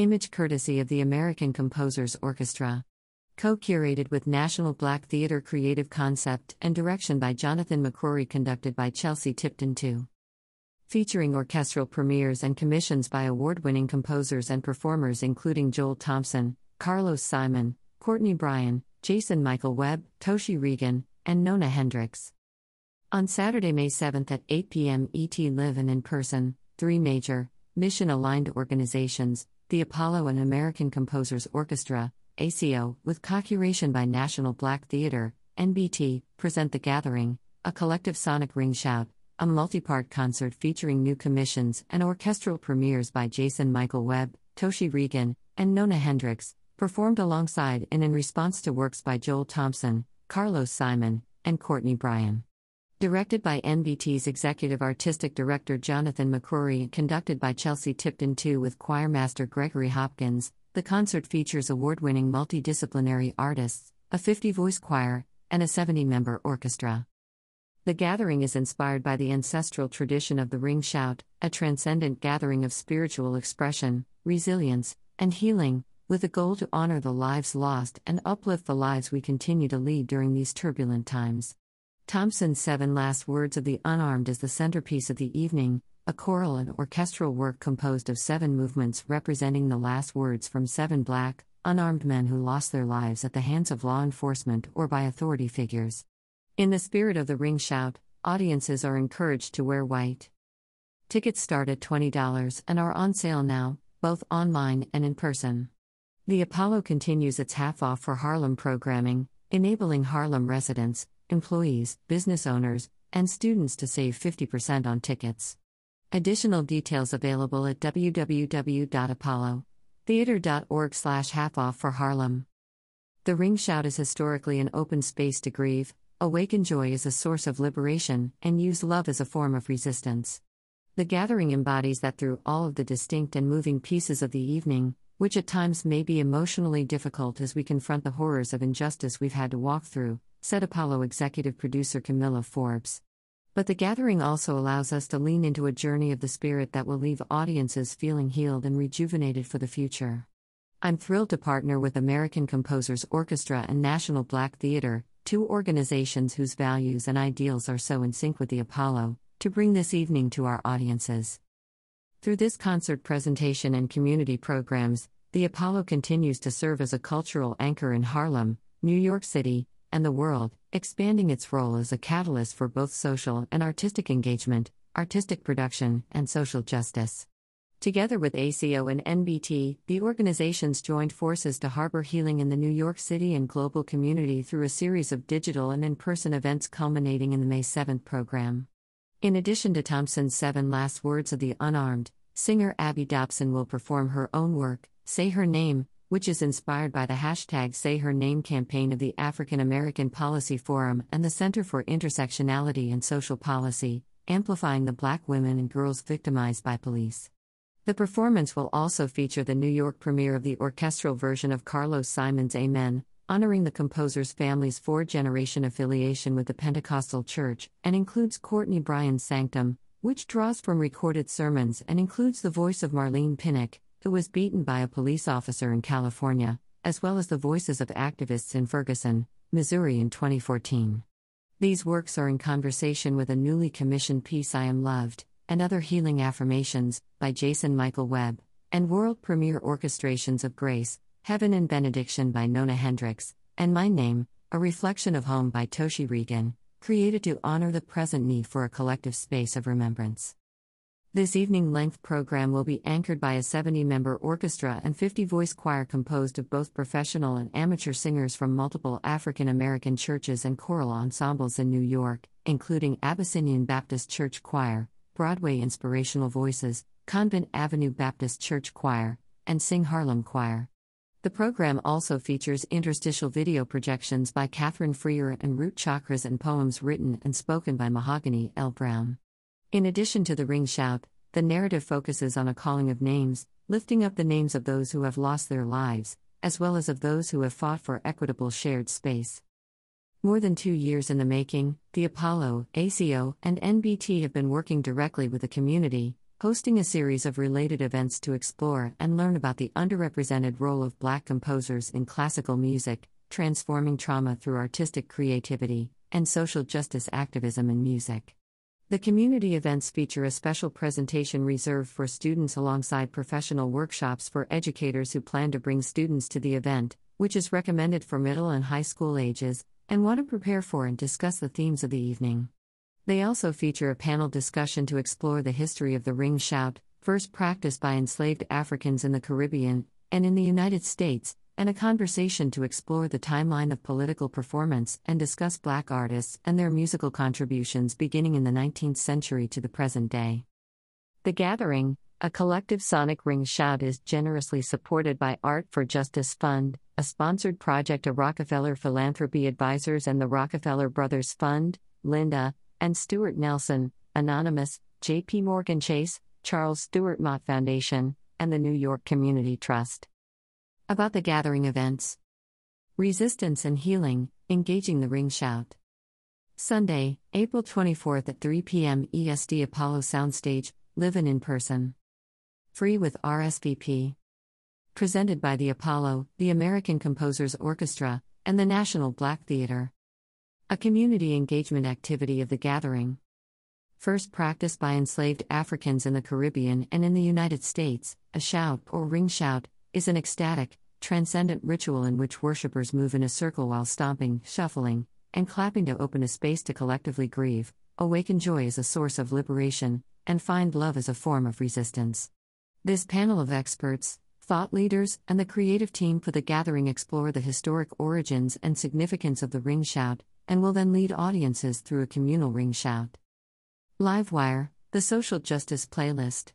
Image courtesy of the American Composers Orchestra. Co curated with National Black Theatre Creative Concept and direction by Jonathan McCrory, conducted by Chelsea Tipton II. Featuring orchestral premieres and commissions by award winning composers and performers, including Joel Thompson, Carlos Simon, Courtney Bryan, Jason Michael Webb, Toshi Regan, and Nona Hendryx. On Saturday, May 7th at 8 p.m. ET Live and in person, three major, mission aligned organizations, the Apollo and American Composers Orchestra, ACO, with co curation by National Black Theatre, NBT, present The Gathering, a collective sonic ring shout, a multi part concert featuring new commissions and orchestral premieres by Jason Michael Webb, Toshi Regan, and Nona Hendryx, performed alongside and in response to works by Joel Thompson, Carlos Simon, and Courtney Bryan. Directed by NBT's Executive Artistic Director Jonathan McCrory and conducted by Chelsea Tipton II with choirmaster Gregory Hopkins, the concert features award winning multidisciplinary artists, a 50 voice choir, and a 70 member orchestra. The gathering is inspired by the ancestral tradition of the ring shout, a transcendent gathering of spiritual expression, resilience, and healing, with a goal to honor the lives lost and uplift the lives we continue to lead during these turbulent times. Thompson's Seven Last Words of the Unarmed is the centerpiece of the evening, a choral and orchestral work composed of seven movements representing the last words from seven black, unarmed men who lost their lives at the hands of law enforcement or by authority figures. In the spirit of the ring shout, audiences are encouraged to wear white. Tickets start at $20 and are on sale now, both online and in person. The Apollo continues its half off for Harlem programming, enabling Harlem residents, employees, business owners, and students to save 50% on tickets. Additional details available at www.apollotheater.org slash half off for Harlem. The ring shout is historically an open space to grieve, awaken joy as a source of liberation, and use love as a form of resistance. The gathering embodies that through all of the distinct and moving pieces of the evening, which at times may be emotionally difficult as we confront the horrors of injustice we've had to walk through, said Apollo executive producer Kamilah Forbes. But the gathering also allows us to lean into a journey of the spirit that will leave audiences feeling healed and rejuvenated for the future. I'm thrilled to partner with American Composers Orchestra and National Black Theatre, two organizations whose values and ideals are so in sync with the Apollo, to bring this evening to our audiences. Through this concert presentation and community programs, the Apollo continues to serve as a cultural anchor in Harlem, New York City, and the world, expanding its role as a catalyst for both social and artistic engagement, artistic production, and social justice. Together with ACO and NBT, the organizations joined forces to harbor healing in the New York City and global community through a series of digital and in person events culminating in the May 7th program. In addition to Thompson's seven last words of the unarmed, singer Abby Dobson will perform her own work, Say Her Name, which is inspired by the hashtag Say Her Name campaign of the African American Policy Forum and the Center for Intersectionality and Social Policy, amplifying the black women and girls victimized by police. The performance will also feature the New York premiere of the orchestral version of Carlos Simon's Amen, honoring the composer's family's four generation affiliation with the Pentecostal Church, and includes Courtney Bryan's Sanctum, which draws from recorded sermons and includes the voice of Marlene Pinnock, who was beaten by a police officer in California, as well as the voices of activists in Ferguson, Missouri in 2014. These works are in conversation with a newly commissioned piece I Am Loved, and Other Healing Affirmations, by Jason Michael Webb, and world premiere orchestrations of Grace, Heaven and Benediction by Nona Hendryx, and My Name, A Reflection of Home by Toshi Regan, created to honor the present need for a collective space of remembrance. This evening length program will be anchored by a 70 member orchestra and 50 voice choir composed of both professional and amateur singers from multiple African American churches and choral ensembles in New York, including Abyssinian Baptist Church Choir, Broadway Inspirational Voices, Convent Avenue Baptist Church Choir, and Sing Harlem Choir. The program also features interstitial video projections by Catherine Freer and root chakras and poems written and spoken by Mahogany L. Browne. In addition to the ring shout, the narrative focuses on a calling of names, lifting up the names of those who have lost their lives, as well as of those who have fought for equitable shared space. More than two years in the making, the Apollo, ACO, and NBT have been working directly with the community, hosting a series of related events to explore and learn about the underrepresented role of Black composers in classical music, transforming trauma through artistic creativity, and social justice activism in music. The community events feature a special presentation reserved for students alongside professional workshops for educators who plan to bring students to the event, which is recommended for middle and high school ages, and want to prepare for and discuss the themes of the evening. They also feature a panel discussion to explore the history of the ring shout, first practiced by enslaved Africans in the Caribbean and in the United States, and a conversation to explore the timeline of political performance and discuss Black artists and their musical contributions beginning in the 19th century to the present day. The Gathering, a collective sonic ring shout, is generously supported by Art for Justice Fund, a sponsored project of Rockefeller Philanthropy Advisors and the Rockefeller Brothers Fund, Linda, and Stuart Nelson, Anonymous, JP Morgan Chase, Charles Stewart Mott Foundation, and the New York Community Trust. About the gathering events Resistance and Healing, Engaging the Ring Shout. Sunday, April 24th at 3 p.m. EST Apollo Soundstage, Livin' in Person. Free with RSVP. Presented by the Apollo, the American Composers Orchestra, and the National Black Theater. A community engagement activity of the gathering. First practiced by enslaved Africans in the Caribbean and in the United States, a shout or ring shout is an ecstatic, transcendent ritual in which worshippers move in a circle while stomping, shuffling, and clapping to open a space to collectively grieve, awaken joy as a source of liberation, and find love as a form of resistance. This panel of experts, thought leaders, and the creative team for the gathering explore the historic origins and significance of the ring shout, and will then lead audiences through a communal ring shout. Livewire, the social justice playlist.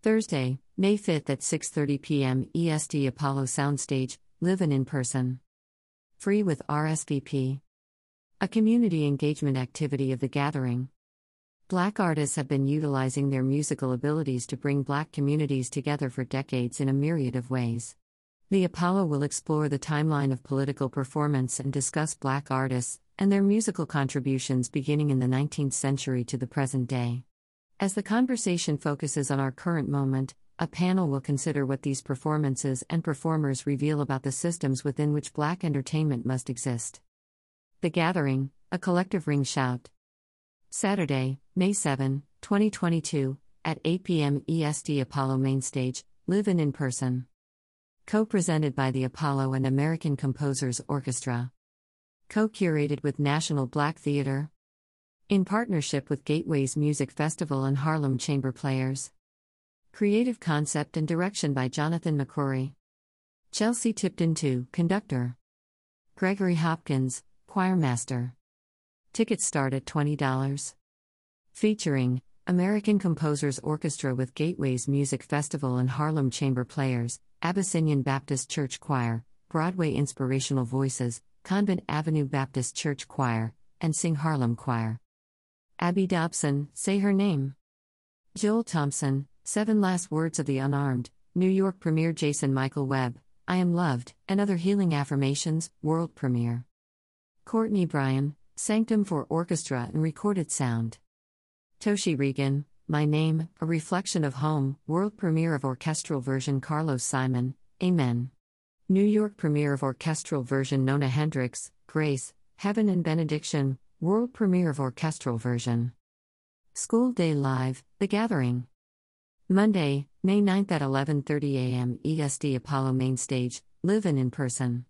Thursday, May 5th at 6:30 p.m. EST Apollo Soundstage, Livin' in Person. Free with RSVP. A community engagement activity of the gathering. Black artists have been utilizing their musical abilities to bring black communities together for decades in a myriad of ways. The Apollo will explore the timeline of political performance and discuss black artists and their musical contributions beginning in the 19th century to the present day. As the conversation focuses on our current moment, a panel will consider what these performances and performers reveal about the systems within which black entertainment must exist. The Gathering, a collective ring shout. Saturday, May 7, 2022, at 8 p.m. EST Apollo Mainstage, Livin' in Person. Co presented by the Apollo and American Composers Orchestra. Co curated with National Black Theater. In partnership with Gateways Music Festival and Harlem Chamber Players. Creative concept and direction by Jonathan McCrory. Chelsea Tipton II, conductor. Gregory Hopkins, choir master. Tickets start at $20. Featuring American Composers Orchestra with Gateways Music Festival and Harlem Chamber Players, Abyssinian Baptist Church Choir, Broadway Inspirational Voices, Convent Avenue Baptist Church Choir, and Sing Harlem Choir. Abby Dobson, say her name. Joel Thompson, Seven Last Words of the Unarmed, New York premiere Jason Michael Webb, I Am Loved, and Other Healing Affirmations, world premiere. Courtney Bryan, Sanctum for Orchestra and Recorded Sound. Toshi Regan, My Name, A Reflection of Home, world premiere of orchestral version Carlos Simon, Amen. New York premiere of orchestral version Nona Hendryx, Grace, Heaven and Benediction, World premiere of orchestral version. School Day Live, The Gathering. Monday, May 9th at 11:30 a.m. EST Apollo Main Stage, live Livin' in Person.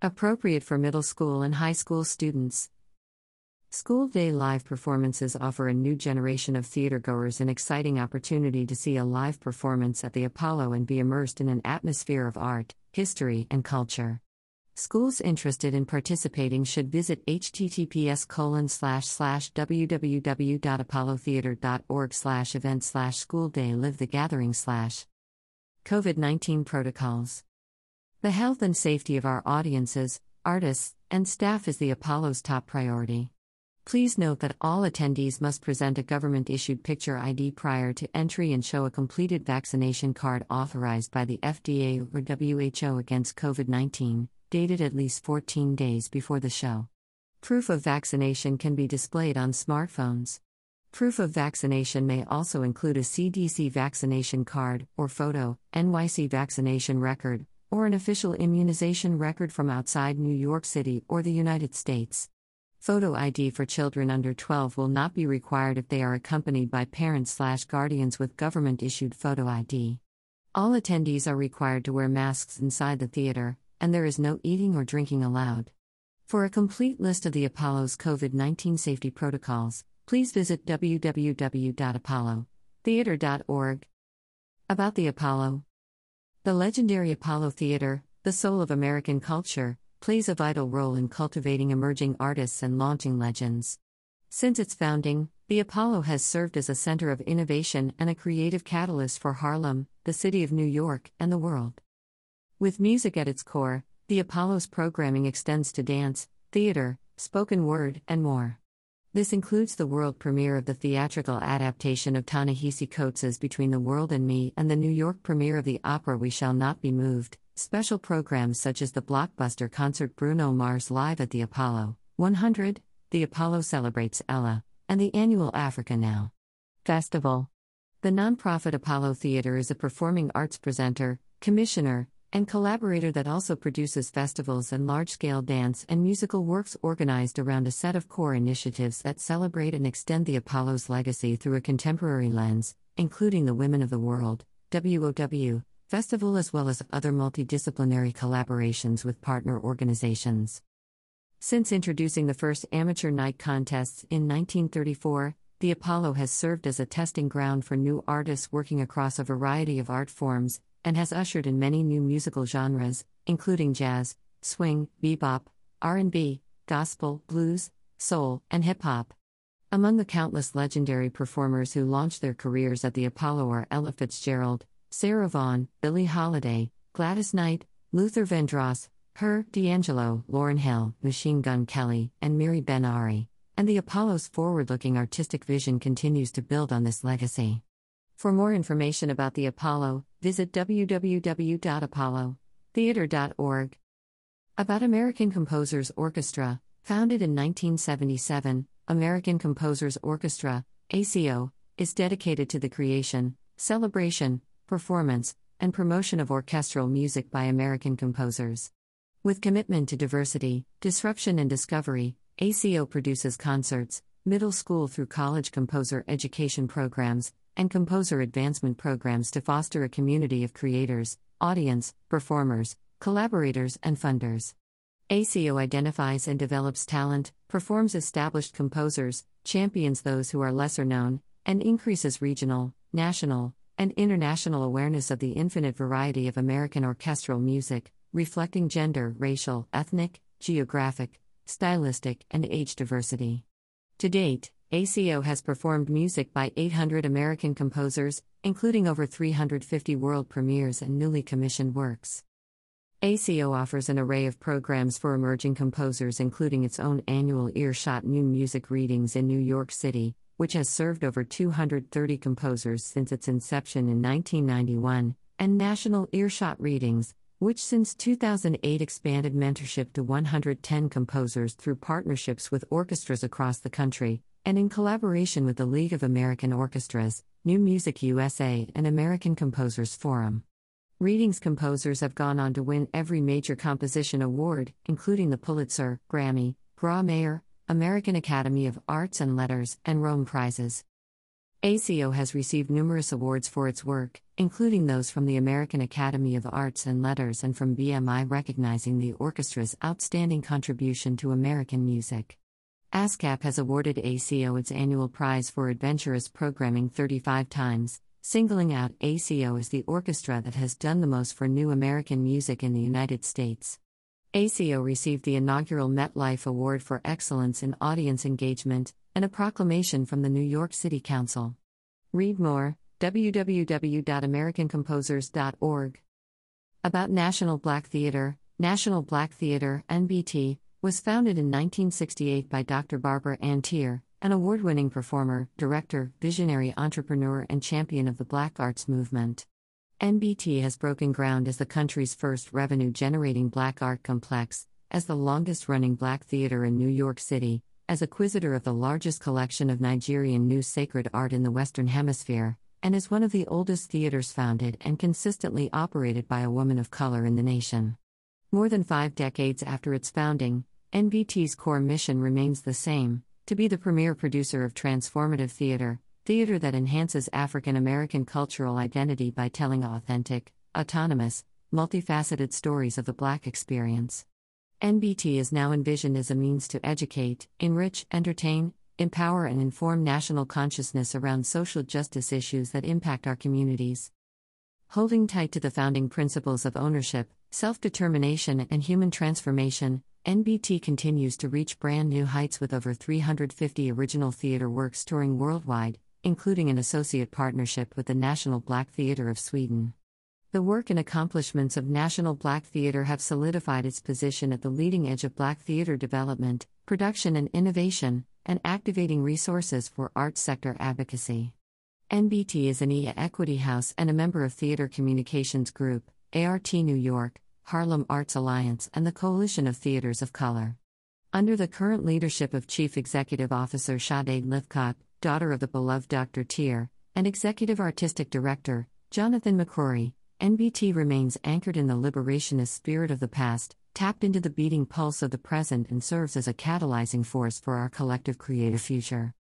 Appropriate for middle school and high school students. School Day live performances offer a new generation of theatergoers an exciting opportunity to see a live performance at the Apollo and be immersed in an atmosphere of art, history, and culture. Schools interested in participating should visit https colon slash slash www.apollotheater.org slash event slash school day live the gathering slash COVID-19 protocols. The health and safety of our audiences, artists, and staff is the Apollo's top priority. Please note that all attendees must present a government issued picture ID prior to entry and show a completed vaccination card authorized by the FDA or WHO against COVID 19, dated at least 14 days before the show. Proof of vaccination can be displayed on smartphones. Proof of vaccination may also include a CDC vaccination card or photo, NYC vaccination record, or an official immunization record from outside New York City or the United States. Photo ID for children under 12 will not be required if they are accompanied by parents/guardians with government-issued photo ID. All attendees are required to wear masks inside the theater, and there is no eating or drinking allowed. For a complete list of the Apollo's COVID 19 safety protocols, please visit www.apollotheater.org. About the Apollo The legendary Apollo Theater, the soul of American culture, plays a vital role in cultivating emerging artists and launching legends. Since its founding, the Apollo has served as a center of innovation and a creative catalyst for Harlem, the city of New York, and the world. With music at its core, the Apollo's programming extends to dance, theater, spoken word, and more. This includes the world premiere of the theatrical adaptation of Ta-Nehisi Between the World and Me and the New York premiere of the opera We Shall Not Be Moved, special programs such as the blockbuster concert Bruno Mars Live at the Apollo 100, the Apollo Celebrates Ella, and the annual Africa Now Festival. The nonprofit Apollo Theater is a performing arts presenter, commissioner, and collaborator that also produces festivals and large scale dance and musical works organized around a set of core initiatives that celebrate and extend the Apollo's legacy through a contemporary lens, including the Women of the World, WOW, festival as well as other multidisciplinary collaborations with partner organizations. Since introducing the first amateur night contests in 1934, the Apollo has served as a testing ground for new artists working across a variety of art forms, and has ushered in many new musical genres, including jazz, swing, bebop, R&B, gospel, blues, soul, and hip hop. Among the countless legendary performers who launched their careers at the Apollo are Ella Fitzgerald, Sarah Vaughan, Billie Holiday, Gladys Knight, Luther Vandross, H.E.R., D'Angelo, Lauryn Hill, Machine Gun Kelly, and Miri Ben Ari. And the Apollo's forward looking artistic vision continues to build on this legacy. For more information about the Apollo, visit www.apollotheater.org. About American Composers Orchestra, founded in 1977, American Composers Orchestra, ACO, is dedicated to the creation, celebration, performance, and promotion of orchestral music by American composers. With commitment to diversity, disruption, and discovery, ACO produces concerts, middle school through college composer education programs, and composer advancement programs to foster a community of creators, audience, performers, collaborators, and funders. ACO identifies and develops talent, performs established composers, champions those who are lesser known, and increases regional, national, and international awareness of the infinite variety of American orchestral music, reflecting gender, racial, ethnic, geographic, stylistic, and age diversity. To date, ACO has performed music by 800 American composers, including over 350 world premieres and newly commissioned works. ACO offers an array of programs for emerging composers, including its own annual Earshot New Music Readings in New York City, which has served over 230 composers since its inception in 1991, and National Earshot Readings, which since 2008 expanded mentorship to 110 composers through partnerships with orchestras across the country, and in collaboration with the League of American Orchestras, New Music USA, and American Composers Forum. Readings composers have gone on to win every major composition award, including the Pulitzer, Grammy, Grawemeyer, American Academy of Arts and Letters, and Rome Prizes. ACO has received numerous awards for its work, including those from the American Academy of Arts and Letters and from BMI recognizing the orchestra's outstanding contribution to American music. ASCAP has awarded ACO its annual prize for adventurous programming 35 times, singling out ACO as the orchestra that has done the most for new American music in the United States. ACO received the inaugural MetLife Award for Excellence in Audience Engagement and a proclamation from the New York City Council. Read more www.americancomposers.org. About National Black Theater, National Black Theater, NBT, was founded in 1968 by Dr. Barbara Ann Teer, an award winning performer, director, visionary entrepreneur, and champion of the Black arts movement. NBT has broken ground as the country's first revenue generating black art complex, as the longest running black theater in New York City, as acquisitor of the largest collection of Nigerian new sacred art in the Western Hemisphere, and is one of the oldest theaters founded and consistently operated by a woman of color in the nation. More than five decades after its founding, NBT's core mission remains the same to be the premier producer of transformative theater, theater that enhances African American cultural identity by telling authentic, autonomous, multifaceted stories of the Black experience. NBT is now envisioned as a means to educate, enrich, entertain, empower, and inform national consciousness around social justice issues that impact our communities. Holding tight to the founding principles of ownership, self determination, and human transformation, NBT continues to reach brand new heights with over 350 original theater works touring worldwide, including an associate partnership with the National Black Theatre of Sweden. The work and accomplishments of National Black Theatre have solidified its position at the leading edge of Black theater development, production, and innovation, and activating resources for arts sector advocacy. NBT is an EA Equity House and a member of Theater Communications Group, ART New York, Harlem Arts Alliance, and the Coalition of Theaters of Color. Under the current leadership of Chief Executive Officer Sade Lythcott, daughter of the beloved Dr. Teer, and Executive Artistic Director, Jonathan McCrory, NBT remains anchored in the liberationist spirit of the past, tapped into the beating pulse of the present, and serves as a catalyzing force for our collective creative future.